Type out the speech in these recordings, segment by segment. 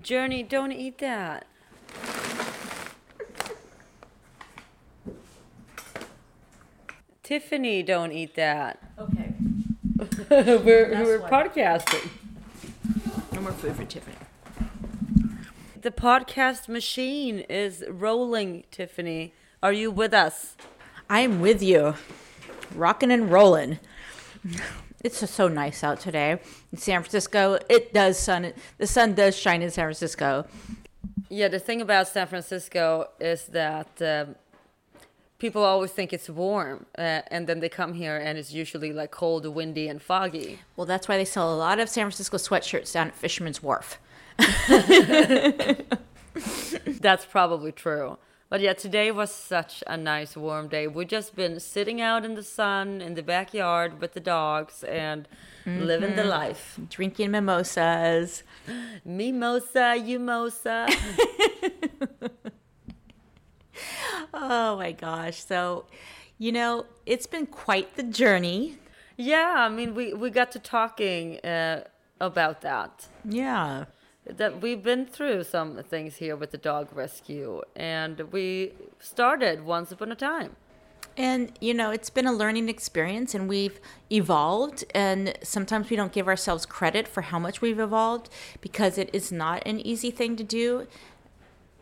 Journey, don't eat that. Tiffany, don't eat that. Okay. we're That's we're why. podcasting. No more food for Tiffany. The podcast machine is rolling, Tiffany. Are you with us? I am with you, rocking and rolling. It's just so nice out today in San Francisco. It does sun. The sun does shine in San Francisco. Yeah, the thing about San Francisco is that um, people always think it's warm, uh, and then they come here and it's usually like cold, windy, and foggy. Well, that's why they sell a lot of San Francisco sweatshirts down at Fisherman's Wharf. That's probably true. But yeah, today was such a nice warm day. We've just been sitting out in the sun in the backyard with the dogs and living the life. Drinking mimosas. Mimosa, Umosa. Oh my gosh. So, you know, it's been quite the journey. yeah, I mean, we, we got to talking uh, about that. Yeah. That we've been through some things here with the dog rescue and we started once upon a time And, you know, it's been a learning experience and we've evolved. And sometimes we don't give ourselves credit for how much we've evolved because it is not an easy thing to do.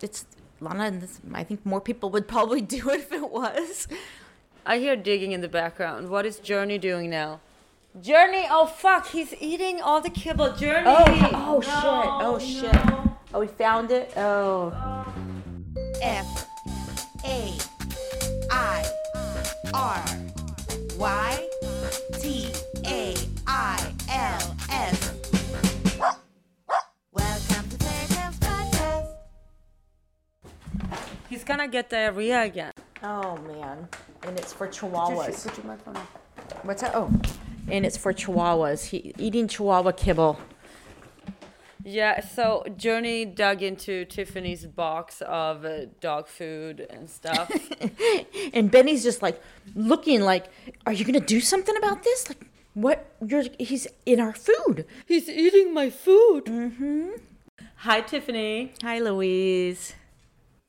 It's, Lana, this- I think more people would probably do it if it was. i hear digging in the background what is journey doing now journey oh fuck he's eating all the kibble journey oh, oh shit. Oh, shit. Oh, we found it. Oh. F A I R Y T A I L S. Welcome to Fairy Tails Podcast. he's gonna get diarrhea again Oh, man. And it's for chihuahuas. Put your microphone on. What's that? Oh. And it's for chihuahuas. He eating chihuahua kibble. yeah so journey dug into tiffany's box of uh, dog food and stuff And Benny's just like looking like, "Are you gonna do something about this? Like, what? You're he's in our food." he's eating my food mm-hmm hi tiffany Hi, Louise.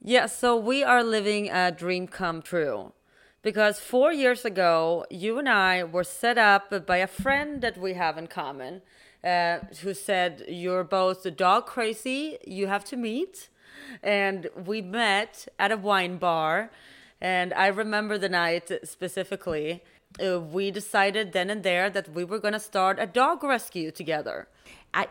Yeah, so we are living a dream come true. Because four years ago, you and I were set up by a friend that we have in common uh, who said, You're both dog crazy, you have to meet. And we met at a wine bar. And I remember the night specifically. Uh, we decided then and there that we were going to start a dog rescue together.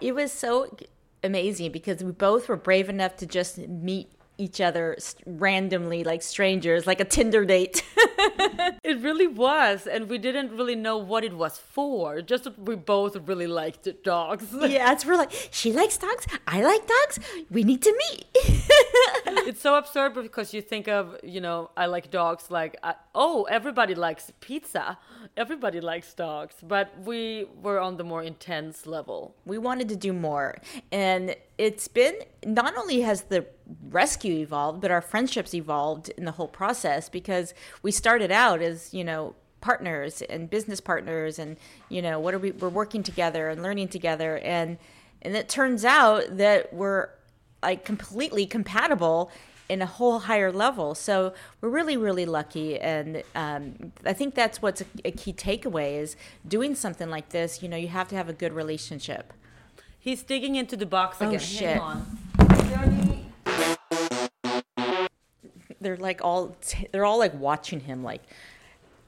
It was so amazing because we both were brave enough to just meet each other randomly, like strangers, like a Tinder date. It really was, and we didn't really know what it was for. Just that we both really liked dogs. yeah, it's we're like, she likes dogs, I like dogs. We need to meet. it's so absurd because you think of, you know, I like dogs. Like, uh, oh, everybody likes pizza. Everybody likes dogs, but we were on the more intense level. we wanted to do more and it's been not only has the rescue evolved but our friendships evolved in the whole process because we started out as you know partners and business partners and you know what are we we're working together and learning together. And and it turns out that we're like completely compatible in a whole higher level. So we're really really lucky. And um, i think that's what's a, a key takeaway is doing something like this you know you have to have a good relationship. He's digging into the box again. Oh, shit. Hang on. Journey. they're like all they're all like watching him like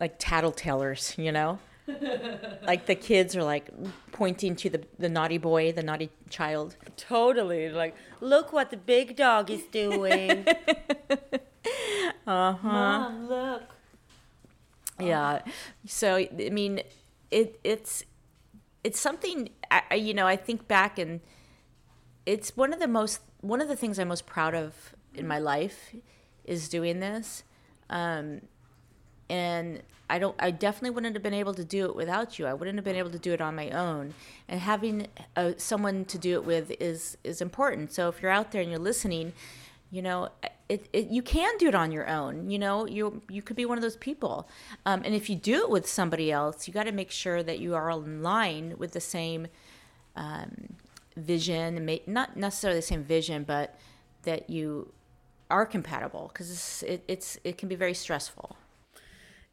like tattletellers you know like the kids are like pointing to the the naughty boy the naughty child Totally. Like, look what the big dog is doing. uh huh. Mom, look. yeah so i mean it it's it's something I- you know i think back and it's one of the most one of the things i'm most proud of in my life is doing this. Um and i don't i definitely wouldn't have been able to do it without you. I wouldn't have been able to do it on my own. And having uh, someone to do it with is is important. So if you're out there and you're listening you know it, it, you can do it on your own. You know you you could be one of those people. Um, and if you do it with somebody else you got to make sure that you are in line with the same um, vision, not necessarily the same vision, but that you are compatible because it, it's it can be very stressful.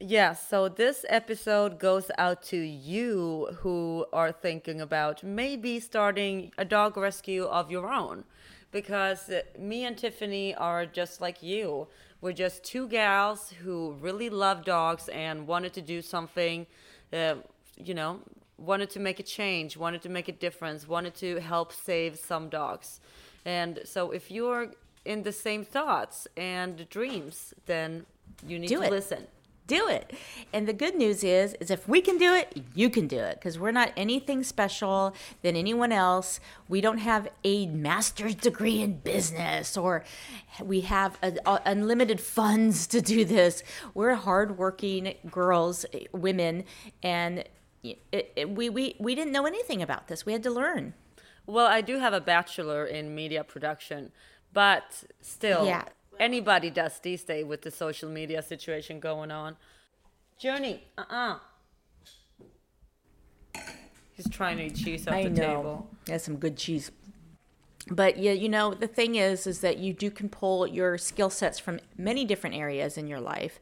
Yeah, so this episode goes out to you who are thinking about maybe starting a dog rescue of your own. Because me and Tiffany are just like you. We're just two gals who really love dogs and wanted to do something, uh, you know, wanted to make a change, wanted to make a difference, wanted to help save some dogs. And so if you're in the same thoughts and dreams, then you need Do to it. listen. do it. And the good news is, is if we can do it, you can do it because we're not anything special than anyone else. We don't have a master's degree in business or we have a, a- unlimited funds to do this. We're hardworking girls, women, and it, it, we, we, we didn't know anything about this. We had to learn. Well, I do have a bachelor in media production, but still, Yeah. anybody does these days with the social media situation going on. Journey, uh uh He's trying to eat cheese off I the know. table. That's some good cheese. But yeah, you know, the thing is, is that you do can pull your skill sets from many different areas in your life.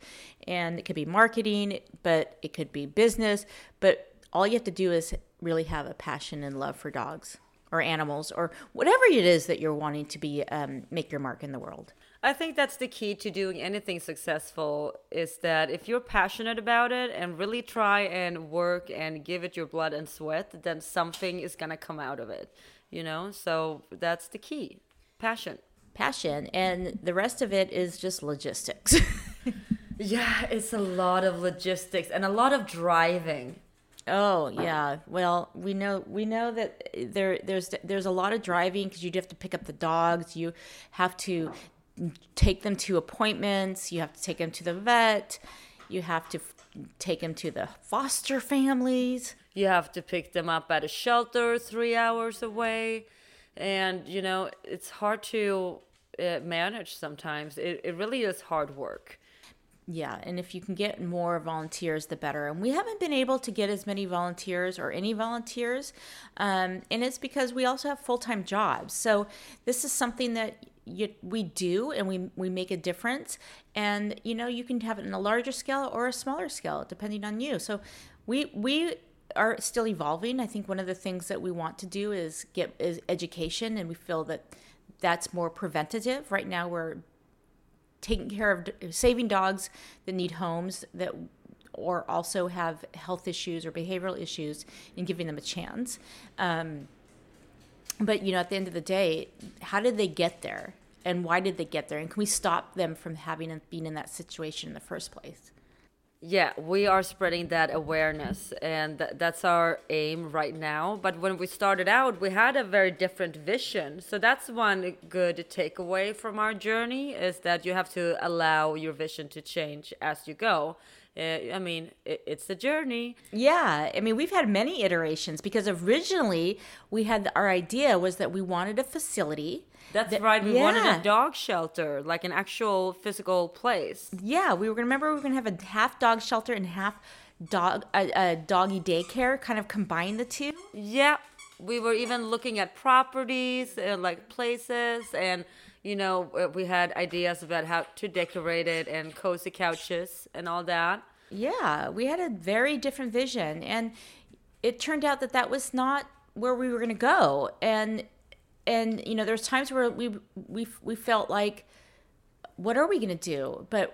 And it could be marketing, but it could be business. But all you have to do is really have a passion and love for dogs or animals or whatever it is that you're wanting to be, um, make your mark in the world. I think that's the key to doing anything successful is that if you're passionate about it and really try and work and give it your blood and sweat, then something is going to come out of it, you know? So that's the key. Passion. Passion. And the rest of it is just logistics. Yeah, it's a lot of logistics and a lot of driving. Oh yeah. Well, we know we know that there there's there's a lot of driving because you have to pick up the dogs. You have to take them to appointments. You have to take them to the vet. You have to f- take them to the foster families. You have to pick them up at a shelter three hours away. And, you know, it's hard to uh, manage sometimes. It, it really is hard work. Yeah, and if you can get more volunteers, the better. And we haven't been able to get as many volunteers or any volunteers, um, and it's because we also have full time jobs. So this is something that you, we do, and we we make a difference. And you know, you can have it in a larger scale or a smaller scale, depending on you. So we we are still evolving. I think one of the things that we want to do is get is education, and we feel that that's more preventative. Right now, we're taking care of saving dogs that need homes that or also have health issues or behavioral issues and giving them a chance. Um, but you know at the end of the day how did they get there? And why did they get there? And can we stop them from having being in that situation in the first place Yeah, we are spreading that awareness, and th- that's our aim right now. But when we started out, we had a very different vision. So that's one good takeaway from our journey is that you have to allow your vision to change as you go. Uh, I mean, it, it's a journey. Yeah, I mean, we've had many iterations because originally we had our idea was that we wanted a facility. That's that- right. We wanted a dog shelter, like an actual physical place. Yeah, we were gonna remember we were gonna have a half dog shelter and half dog a, a doggy daycare, kind of combine the two. Yeah, we were even looking at properties and like places, and you know, uh, we had ideas about how to decorate it and cozy couches and all that. Yeah, we had a very different vision, and it turned out that that was not where we were gonna go. And and you know, there's times where we we we felt like, what are we gonna do? But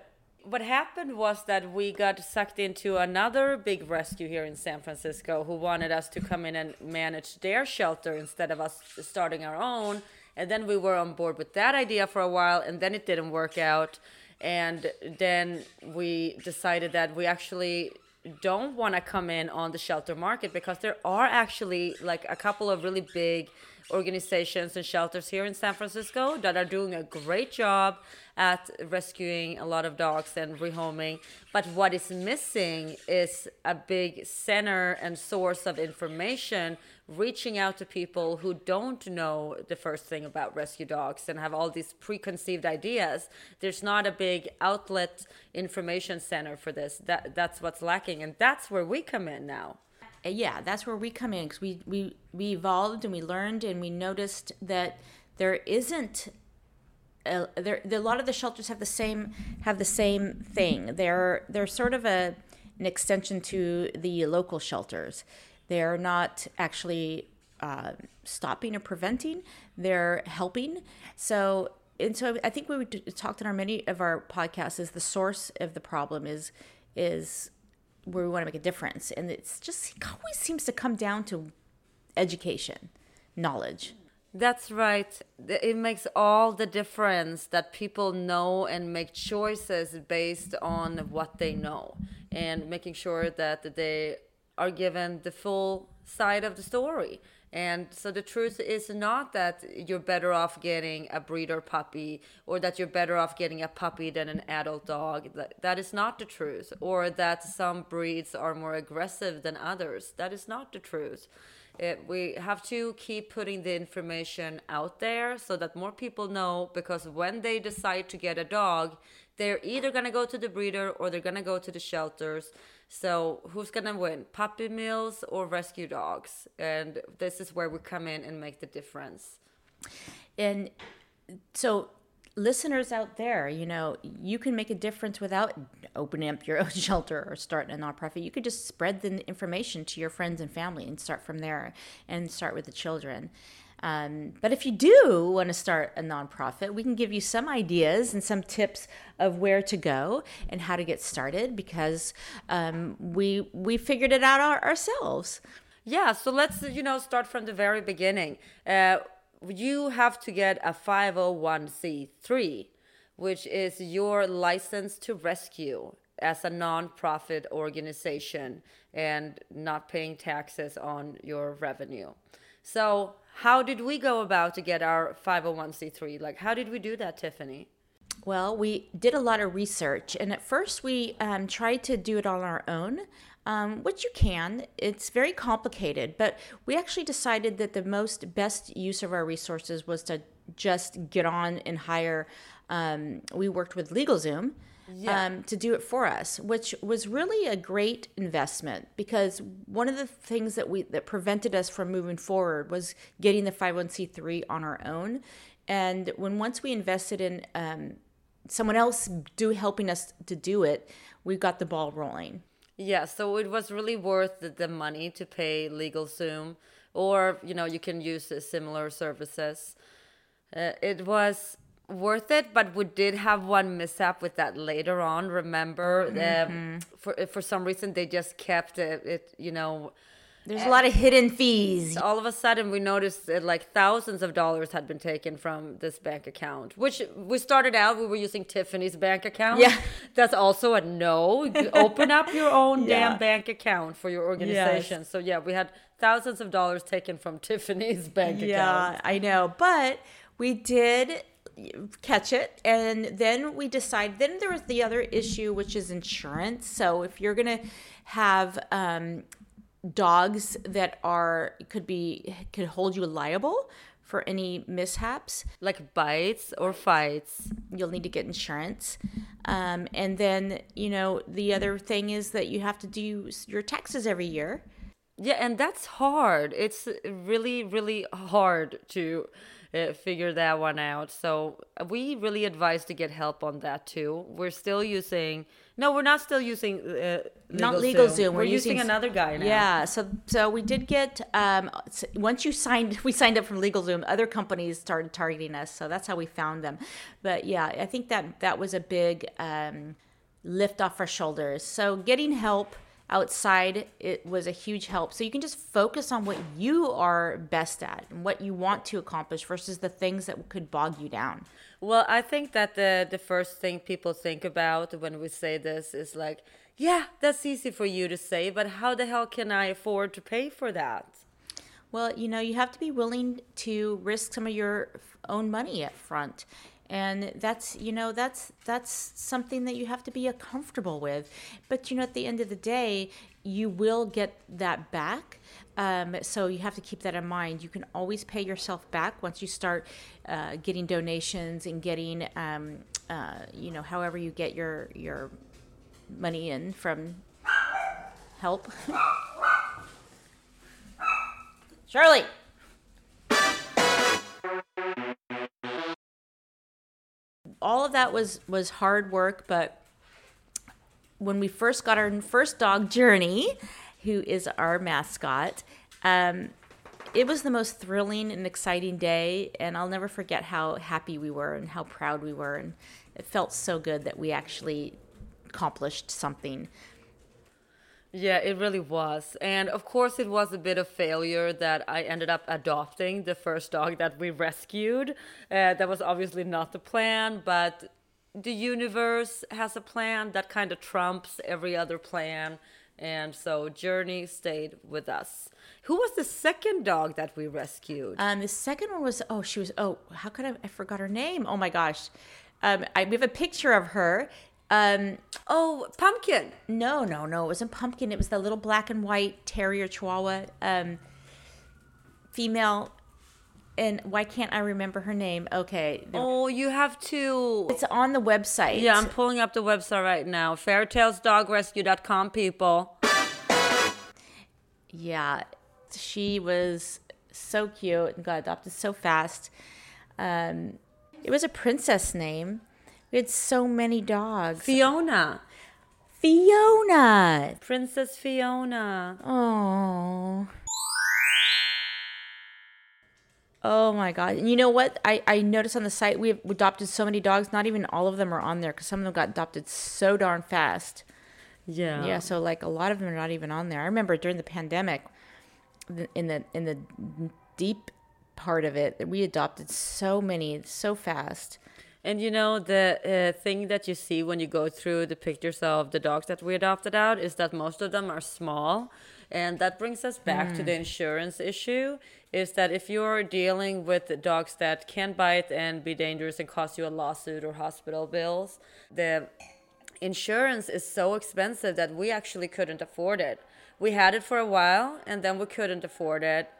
What happened was that we got sucked into another big rescue here in San Francisco who wanted us to come in and manage their shelter instead of us starting our own. And then we were on board with that idea for a while, and then it didn't work out. And then we decided that we actually don't want to come in on the shelter market because there are actually like a couple of really big organizations and shelters here in San Francisco that are doing a great job at rescuing a lot of dogs and rehoming. But what is missing is a big center and source of information reaching out to people who don't know the first thing about rescue dogs and have all these preconceived ideas. There's not a big outlet information center for this. That that's what's lacking and that's where we come in now. uh, yeah, that's where we come in because we, we we evolved and we learned and we noticed that there isn't a, there, a lot of the shelters have the same have the same thing. They're they're sort of a an extension to the local shelters. They're not actually uh, stopping or preventing. They're helping. So and so I think we talked in our many of our podcasts is the source of the problem is is where we want to make a difference, and it's just it always seems to come down to education, knowledge. That's right. It makes all the difference that people know and make choices based on what they know and making sure that they are given the full side of the story. And so the truth is not that you're better off getting a breeder puppy or that you're better off getting a puppy than an adult dog. That, that is not the truth. Or that some breeds are more aggressive than others. That is not the truth. It, we have to keep putting the information out there so that more people know because when they decide to get a dog they're either going to go to the breeder or they're going to go to the shelters so who's to win puppy mills or rescue dogs and this is where we come in and make the difference And so, listeners out there, you know, you can make a difference without opening up your own shelter or starting a nonprofit. You could just spread the information to your friends and family and start from there and start with the children. Um, but if you do want to start a nonprofit, we can give you some ideas and some tips of where to go and how to get started because um, we we figured it out our, ourselves. Yeah, so let's you know start from the very beginning. Uh, you have to get a 501c3, which is your license to rescue as a non-profit organization and not paying taxes on your revenue. So, how did we go about to get our 501c3? Like, how did we do that, Tiffany? Well, we did a lot of research, and at first we um, tried to do it on our own, um, which you can. It's very complicated, but we actually decided that the most best use of our resources was to just get on and hire. Um, we worked with LegalZoom. Um, to do it for us, which was really a great investment because one of the things that we that prevented us from moving forward was getting the 501c3 on our own, and when once we invested in um, someone else do helping us to do it, we got the ball rolling. Yeah, so it was really worth the, the money to pay LegalZoom, or you know you can use uh, similar services. Uh, it was worth it, but we did have one mishap with that later on. Remember, um, for for some reason they just kept it. it you know, There's a lot of hidden fees. all of a sudden we noticed that like thousands of dollars had been taken from this bank account which we started out we were using tiffany's bank account Yeah. that's also a no open up your own Yeah. damn bank account for your organization so yeah we had thousands of dollars taken from tiffany's bank account Yeah, I know. But we did catch it and then we decide. then there was the other issue which is insurance so if you're gonna have um, dogs that are could be could hold you liable for any mishaps like bites or fights you'll need to get insurance um, and then you know the other thing is that you have to do your taxes every year Yeah, and that's hard. It's really, really hard to uh, figure that one out. So we really advise to get help on that too. We're still using. No, we're not still using. Uh, not LegalZoom. legal zoom We're, using, another guy now. yeah so so we did get um once you signed we signed up from legalzoom other companies started targeting us so that's how we found them but yeah i think that that was a big um lift off our shoulders so getting help outside it was a huge help so you can just focus on what you are best at and what you want to accomplish versus the things that could bog you down Well, I think that the the first thing people think about when we say this is like, yeah, that's easy for you to say, but how the hell can I afford to pay for that? Well, you know, you have to be willing to risk some of your own money up front. And that's, you know, that's that's something that you have to be comfortable with. But you know, at the end of the day, you will get that back. Um, so you have to keep that in mind. You can always pay yourself back once you start uh, getting donations and getting, um, uh, you know, however you get your your money in from help. Shirley. All of that was was hard work, but when we first got our first dog, Journey, who is our mascot, um, it was the most thrilling and exciting day, and I'll never forget how happy we were and how proud we were, and it felt so good that we actually accomplished something. Yeah, it really was. And of course, it was a bit of failure that I ended up adopting the first dog that we rescued. Uh, that was obviously not the plan, but the universe has a plan that kind of trumps every other plan. And so Journey stayed with us. Who was the second dog that we rescued? Um, the second one was oh she was oh how could I I forgot her name oh my gosh, um, I we have a picture of her. Um, oh, Pumpkin. no no no it wasn't pumpkin it was the little black and white terrier chihuahua um, female, and why can't I remember her name? Okay, the- Oh, you have to. it's on the website. Yeah, I'm pulling up the website right now. Fairtailsdogrescue.com, people. Yeah, she was so cute and got adopted so fast. Um, it was a princess name. Had so many dogs. Fiona. Fiona. Princess Fiona. Oh. Oh my god! And you know what? I I noticed on the site we have adopted so many dogs. Not even all of them are on there because some of them got adopted so darn fast. Yeah. Yeah, so like a lot of them are not even on there. I remember during the pandemic, in the in the deep part of it, we adopted so many so fast. And you know, the uh, thing that you see when you go through the pictures of the dogs that we adopted out is that most of them are small. And that brings us back to the insurance issue is that if you're dealing with dogs that can bite and be dangerous and cost you a lawsuit or hospital bills, the insurance is so expensive that we actually couldn't afford it. We had it for a while and then we couldn't afford it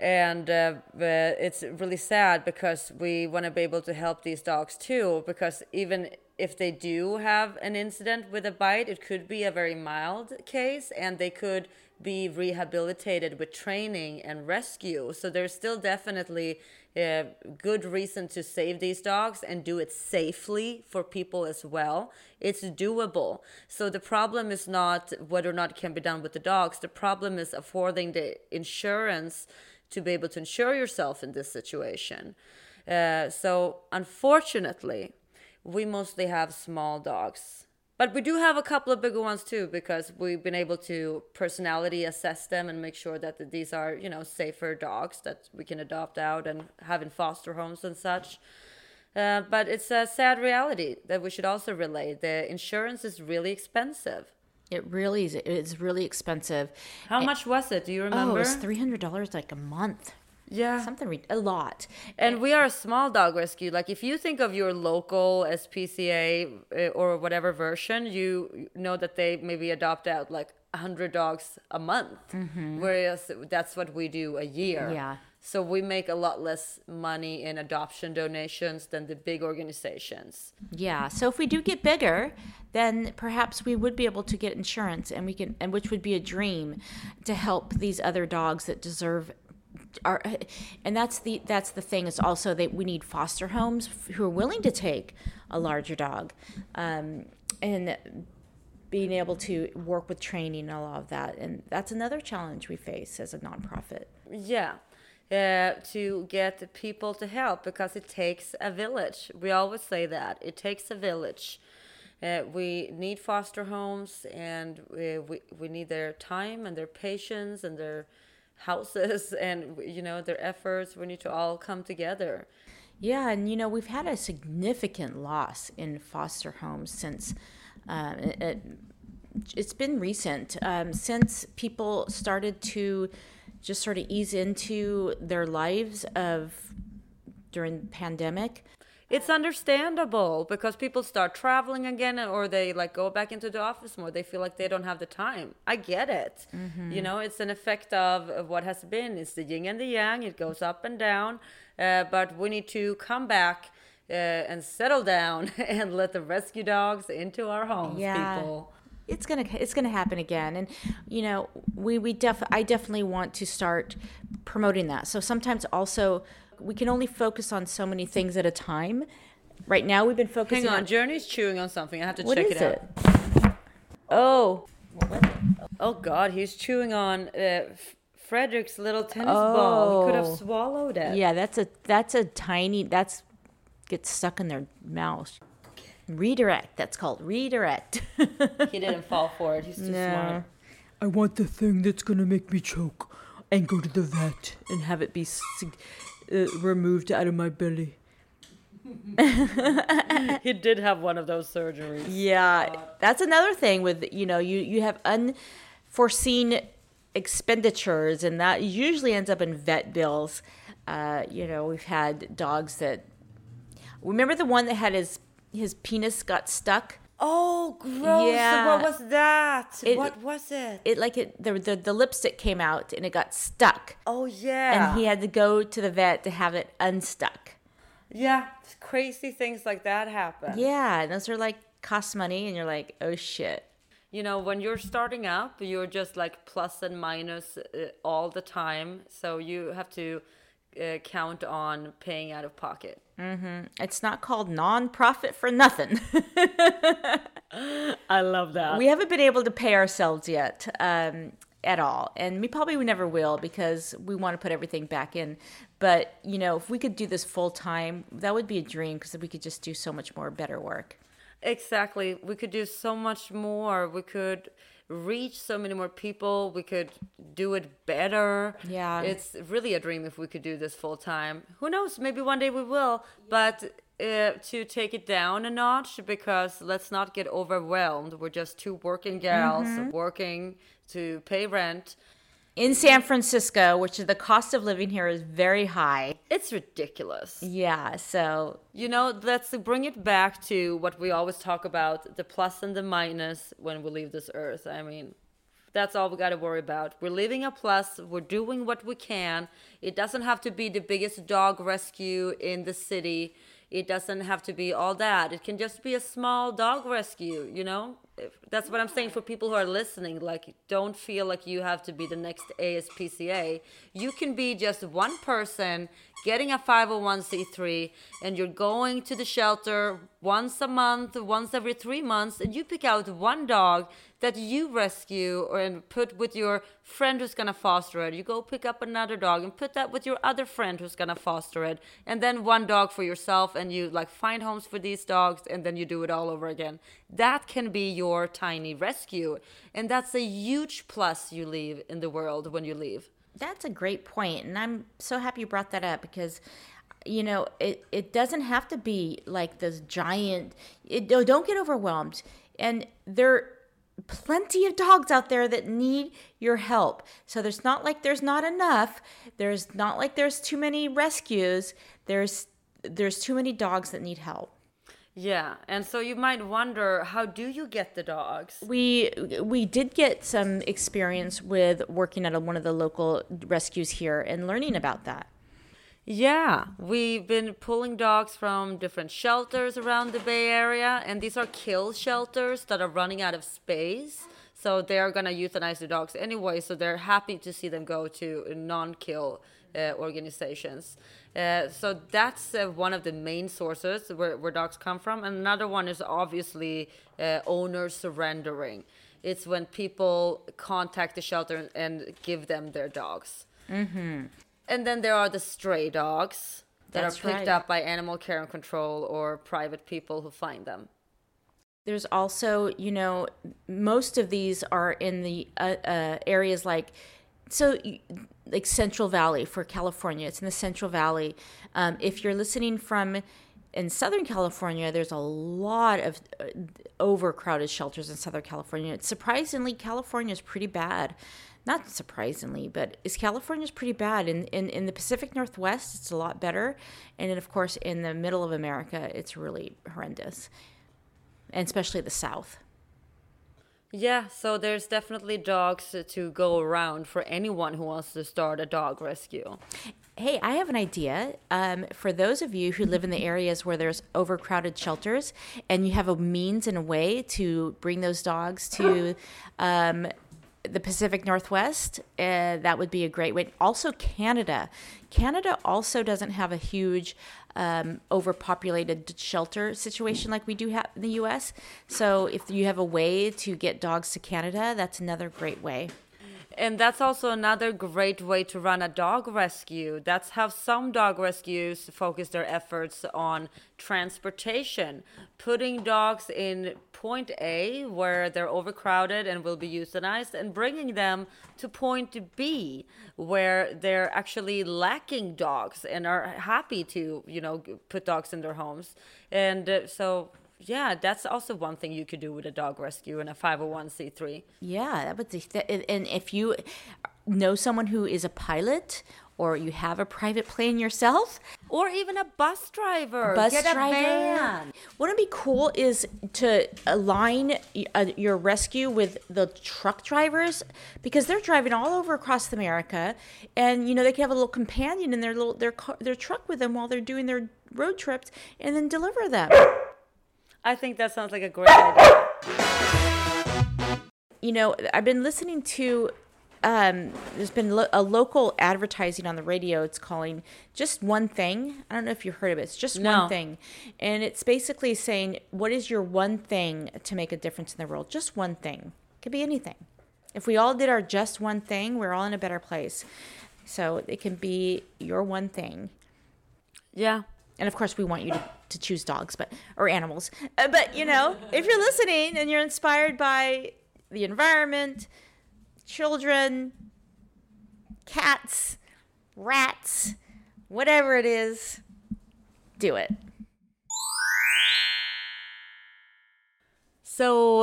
and uh, it's really sad because we want to be able to help these dogs too because even if they do have an incident with a bite it could be a very mild case and they could be rehabilitated with training and rescue. So there's still definitely a good reason to save these dogs and do it safely for people as well. It's doable. So the problem is not whether or not it can be done with the dogs. The problem is affording the insurance to be able to insure yourself in this situation. Uh, so, unfortunately, we mostly have small dogs. But we do have a couple of bigger ones too, because we've been able to personality assess them and make sure that these are, you know, safer dogs that we can adopt out and have in foster homes and such. Uh, but it's a sad reality that we should also relay. The insurance is really expensive. It really is. It's really expensive. How much was it? Do you remember? Oh, it was three hundred dollars like a month. yeah. Something re- a lot. And we are a small dog rescue. Like if you think of your local SPCA uh, or whatever version, you know that they maybe adopt out like 100 dogs a month. Whereas that's what we do a year. Yeah. So we make a lot less money in adoption donations than the big organizations. Yeah. So if we do get bigger, then perhaps we would be able to get insurance, and we can, and which would be a dream to help these other dogs that deserve. Our, and that's the that's the thing is also that we need foster homes who are willing to take a larger dog, um, and being able to work with training and all of that, and that's another challenge we face as a nonprofit. Yeah. Uh, to get people to help because it takes a village. We always say that it takes a village. Uh, we need foster homes and we, we, we need their time and their patience and their houses and you know their efforts. We need to all come together. Yeah, and you know we've had a significant loss in foster homes since uh, it, it's been recent um, since people started to just sort of ease into their lives of during the pandemic. It's understandable because people start traveling again or they like go back into the office more. They feel like they don't have the time. I get it. You know, it's an effect of, of what has been. It's the yin and the yang. It goes up and down. Uh, but we need to come back uh, and settle down and let the rescue dogs into our homes, people. It's gonna it's gonna happen again, and you know we we def I definitely want to start promoting that. So sometimes also we can only focus on so many things at a time. Right now we've been focusing Hang on, on Journey's chewing on something. I have to what check is it out. it? Oh, Oh God, he's chewing on uh, F- Frederick's little tennis ball. He could Oh. have swallowed it. yeah, that's a that's a tiny that's gets stuck in their mouth. Redirect. That's called redirect. He didn't fall for it. He's too smart. I want the thing that's gonna make me choke and go to the vet and have it be uh, removed out of my belly. He did have one of those surgeries. Yeah, that's another thing with you know you you have unforeseen expenditures, and that usually ends up in vet bills. Uh, you know, we've had dogs that remember the one that had his his penis got stuck. Oh, gross! Yeah. What was that? It- what was it? It like it the, the the lipstick came out and it got stuck, Oh yeah. and he had to go to the vet to have it unstuck. yeah, crazy things like that happen. Yeah, and those are like cost money, and you're like, oh shit. You know, when you're starting up, you're just like plus and minus uh, all the time. So you have to uh, count on paying out of pocket. It's not called non-profit for nothing. I love that. we haven't been able to pay ourselves yet um, at all and we probably we never will because we want to put everything back in but you know if we could do this full time that would be a dream because we could just do so much more better work Exactly. We could do so much more. We could reach so many more people. We could do it better. Yeah. It's really a dream if we could do this full time. Who knows? Maybe one day we will. But uh, to take it down a notch, because let's not get overwhelmed. We're just two working gals working to pay rent. In san francisco which is the cost of living here is very high It's ridiculous. yeah so You know, let's bring it back to what we always talk about the plus and the minus when we leave this earth. I mean, that's all we got to worry about. We're leaving a plus, we're doing what we can. It doesn't have to be the biggest dog rescue in the city, it doesn't have to be all that. It can just be a small dog rescue, you know? That's what I'm saying for people who are listening. Like, don't feel like you have to be the next ASPCA. You can be just one person getting a 501c3 and you're going to the shelter once a month, once every three months, and you pick out one dog that you rescue or and put with your friend who's gonna foster it. You go pick up another dog and put that with your other friend who's gonna foster it, and then one dog for yourself, and you like find homes for these dogs, and then you do it all over again. That can be your tiny rescue, and that's a huge plus you leave in the world when you leave. That's a great point, and I'm so happy you brought that up because you know it it doesn't have to be like this giant. It, don't get overwhelmed, and there are plenty of dogs out there that need your help. So there's not like there's not enough. There's not like there's too many rescues. There's there's too many dogs that need help. Yeah, and so you might wonder, how do you get the dogs? We we did get some experience with working at a, one of the local rescues here and learning about that. Yeah, we've been pulling dogs from different shelters around the Bay Area, and these are kill shelters that are running out of space. So they're gonna euthanize the dogs anyway. So they're happy to see them go to non-kill uh, organizations. Uh, so that's uh, one of the main sources where, where dogs come from. And another one is obviously uh, owners surrendering. It's when people contact the shelter and give them their dogs. And then there are the stray dogs that That's are picked right. up by animal care and control or private people who find them. There's also, you know, most of these are in the uh, uh, areas like, so like Central Valley for California. It's in the Central Valley. Um, if you're listening from in Southern California, there's a lot of uh, overcrowded shelters in Southern California. It's Surprisingly, California is pretty bad. Not surprisingly, but is California's pretty bad. In, in in the Pacific Northwest, it's a lot better, and then of course in the middle of America, it's really horrendous and especially the South. Yeah, so there's definitely dogs to go around for anyone who wants to start a dog rescue. Hey, I have an idea. Um, for those of you who live in the areas where there's overcrowded shelters and you have a means and a way to bring those dogs to um, the Pacific Northwest, uh, that would be a great way. Also, Canada. Canada also doesn't have a huge um, overpopulated shelter situation like we do have in the U.S. So, if you have a way to get dogs to Canada, that's another great way. And that's also another great way to run a dog rescue. That's how some dog rescues focus their efforts on transportation, putting dogs in point A where they're overcrowded and will be euthanized, and bringing them to point B where they're actually lacking dogs and are happy to, you know, put dogs in their homes. And uh, so yeah, that's also one thing you could do with a dog rescue and a 501c3. Yeah, that would. that- And if you know someone who is a pilot, or you have a private plane yourself, Or even a bus driver. bus Get a driver. van. Wouldn't it be cool is to align uh, your rescue with the truck drivers because they're driving all over across America, and you know they can have a little companion in their little their car, their truck with them while they're doing their road trips, and then deliver them. I think that sounds like a great idea. you know, I've been listening to. Um, there's been lo- a local advertising on the radio. It's calling just one thing. I don't know if you heard of it. It's just No. one thing, and it's basically saying, "What is your one thing to make a difference in the world? Just one thing. It Could be anything. If we all did our just one thing, we're all in a better place. So it can be your one thing. Yeah. And of course, we want you to, to choose dogs, but or animals. Uh, but you know, if you're listening and you're inspired by the environment, children, cats, rats, whatever it is, do it. So,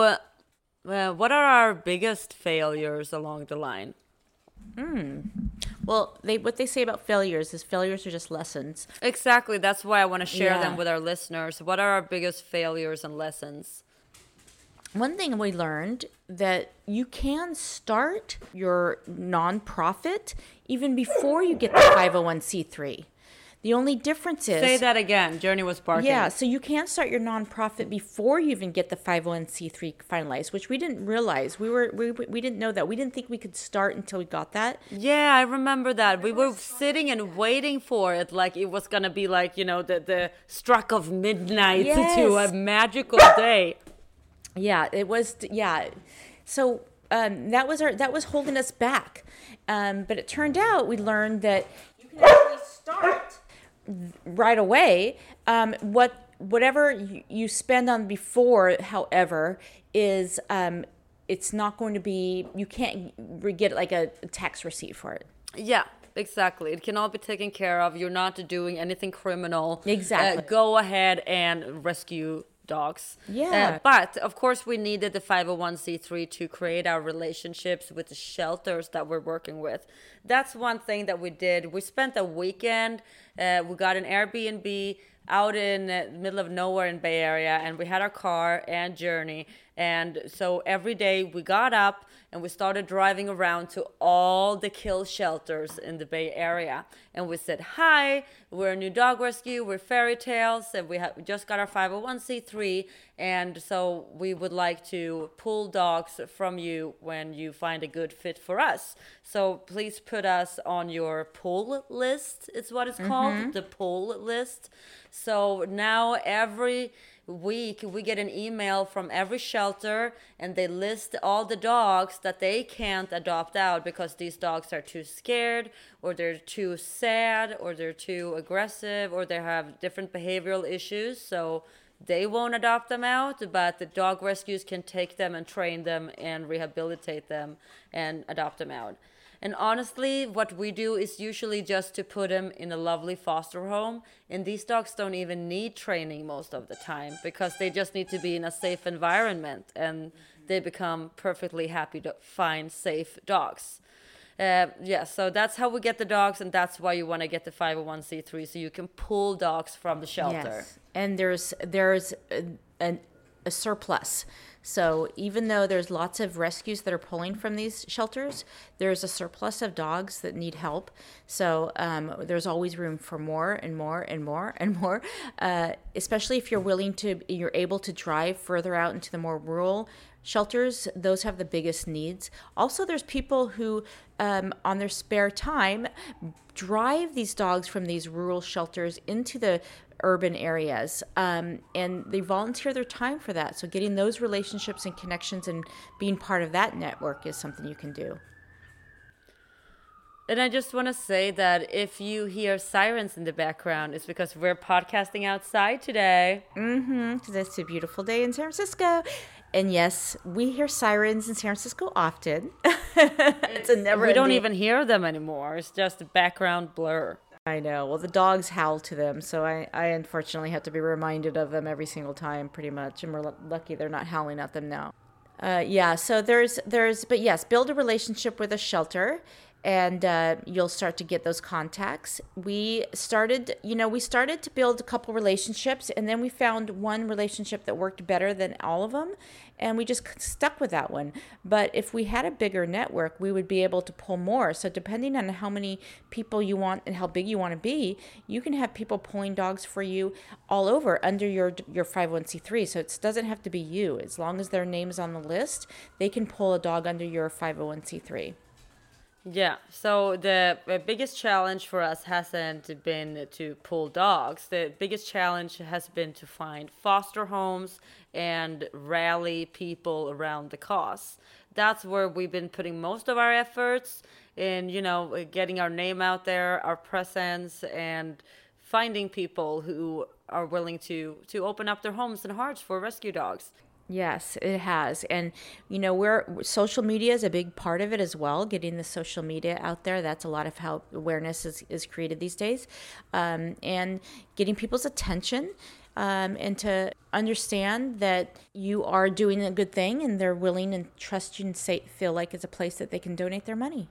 uh, what are our biggest failures along the line? Well, they what they say about failures is failures are just lessons. Exactly. That's why I want to share Yeah. them with our listeners. What are our biggest failures and lessons? One thing we learned that you can start your nonprofit even before you get the 501c3. The only difference is Say that again. Journey was barking. Yeah, so you can start your nonprofit before you even get the 501c3 finalized, which we didn't realize. We were we, we didn't know that. We didn't think we could start until we got that. Yeah, I remember that. We were sitting and waiting for it like it was going to be like, you know, the, the struck of midnight to a magical day. Yeah, it was yeah. So um, that was our that was holding us back. Um, but it turned out we learned that you can actually start right away. Um, what whatever you, you spend on before, however, is um, it's not going to be you can't re- get like a, a tax receipt for it. Yeah, exactly. It can all be taken care of. You're not doing anything criminal. Exactly. Uh, go ahead and rescue dogs. Yeah. Uh, but of course, we needed the 501c3 to create our relationships with the shelters that we're working with. That's one thing that we did. We spent a weekend. Uh, we got an Airbnb out in the middle of nowhere in Bay Area, and we had our car and journey. And so every day we got up and we started driving around to all the kill shelters in the Bay Area. And we said, Hi, we're a new dog rescue, we're Fairy Tails, and we, have, we just got our 501c3. And so we would like to pull dogs from you when you find a good fit for us. So please put us on your pull list, it's what it's called, mm-hmm. the pull list. So now every week we get an email from every shelter and they list all the dogs that they can't adopt out because these dogs are too scared or they're too sad or they're too aggressive or they have different behavioral issues so they won't adopt them out but the dog rescues can take them and train them and rehabilitate them and adopt them out and honestly, what we do is usually just to put them in a lovely foster home. And these dogs don't even need training most of the time because they just need to be in a safe environment and they become perfectly happy to find safe dogs. Uh, yeah, so that's how we get the dogs, and that's why you want to get the 501c3 so you can pull dogs from the shelter. Yes. And there's there's a, a, a surplus. So even though there's lots of rescues that are pulling from these shelters, there's a surplus of dogs that need help. So um, there's always room for more and more and more and more, uh, especially if you're willing to, you're able to drive further out into the more rural shelters those have the biggest needs also there's people who um, on their spare time drive these dogs from these rural shelters into the urban areas um, and they volunteer their time for that so getting those relationships and connections and being part of that network is something you can do And I just want to say that if you hear sirens in the background, it's because we're podcasting outside today. Mm-hmm. because it's a beautiful day in San Francisco. And yes, we hear sirens in San Francisco often. it's a never. we don't even hear them anymore. It's just a background blur. I know. Well, the dogs howl to them, so I, I unfortunately have to be reminded of them every single time, pretty much. And we're lu- lucky they're not howling at them now. Uh, yeah. So there's there's, but yes, build a relationship with a shelter, and uh, you'll start to get those contacts. We started, you know, we started to build a couple relationships, and then we found one relationship that worked better than all of them, and we just stuck with that one. But if we had a bigger network, we would be able to pull more. So depending on how many people you want and how big you want to be, you can have people pulling dogs for you all over under your your 501c3. So it doesn't have to be you. As long as their name is on the list, they can pull a dog under your 501c3. Yeah. So the biggest challenge for us hasn't been to pull dogs. The biggest challenge has been to find foster homes and rally people around the cause. That's where we've been putting most of our efforts in, you know, getting our name out there, our presence, and finding people who are willing to to open up their homes and hearts for rescue dogs. Yes, it has. And, you know, we're social media is a big part of it as well. Getting the social media out there, that's a lot of how awareness is, is created these days. Um, and getting people's attention um, and to understand that you are doing a good thing and they're willing and trust you and say, feel like it's a place that they can donate their money.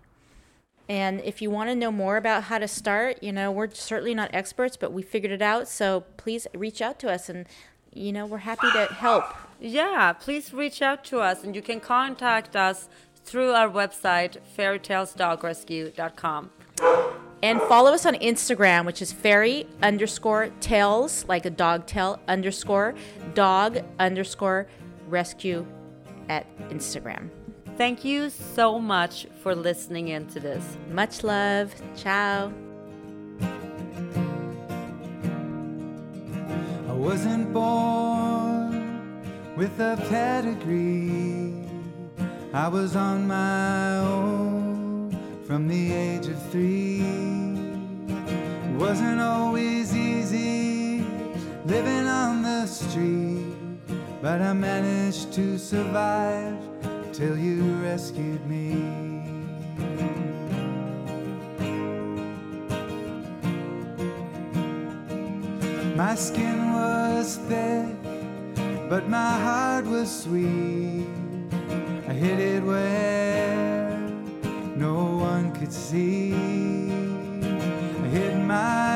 And if you want to know more about how to start, you know, we're certainly not experts, but we figured it out. So please reach out to us and, you know, we're happy to help. Yeah, please reach out to us and you can contact us through our website, fairytailsdogrescue.com. And follow us on Instagram, which is fairy underscore tails, like a dog tail underscore dog underscore rescue at Instagram. Thank you so much for listening into this. Much love. Ciao. I wasn't born with a pedigree. I was on my own from the age of three. It wasn't always easy living on the street, but I managed to survive till you rescued me. My skin was thick, but my heart was sweet. I hid it where no one could see. I hid my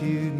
rescued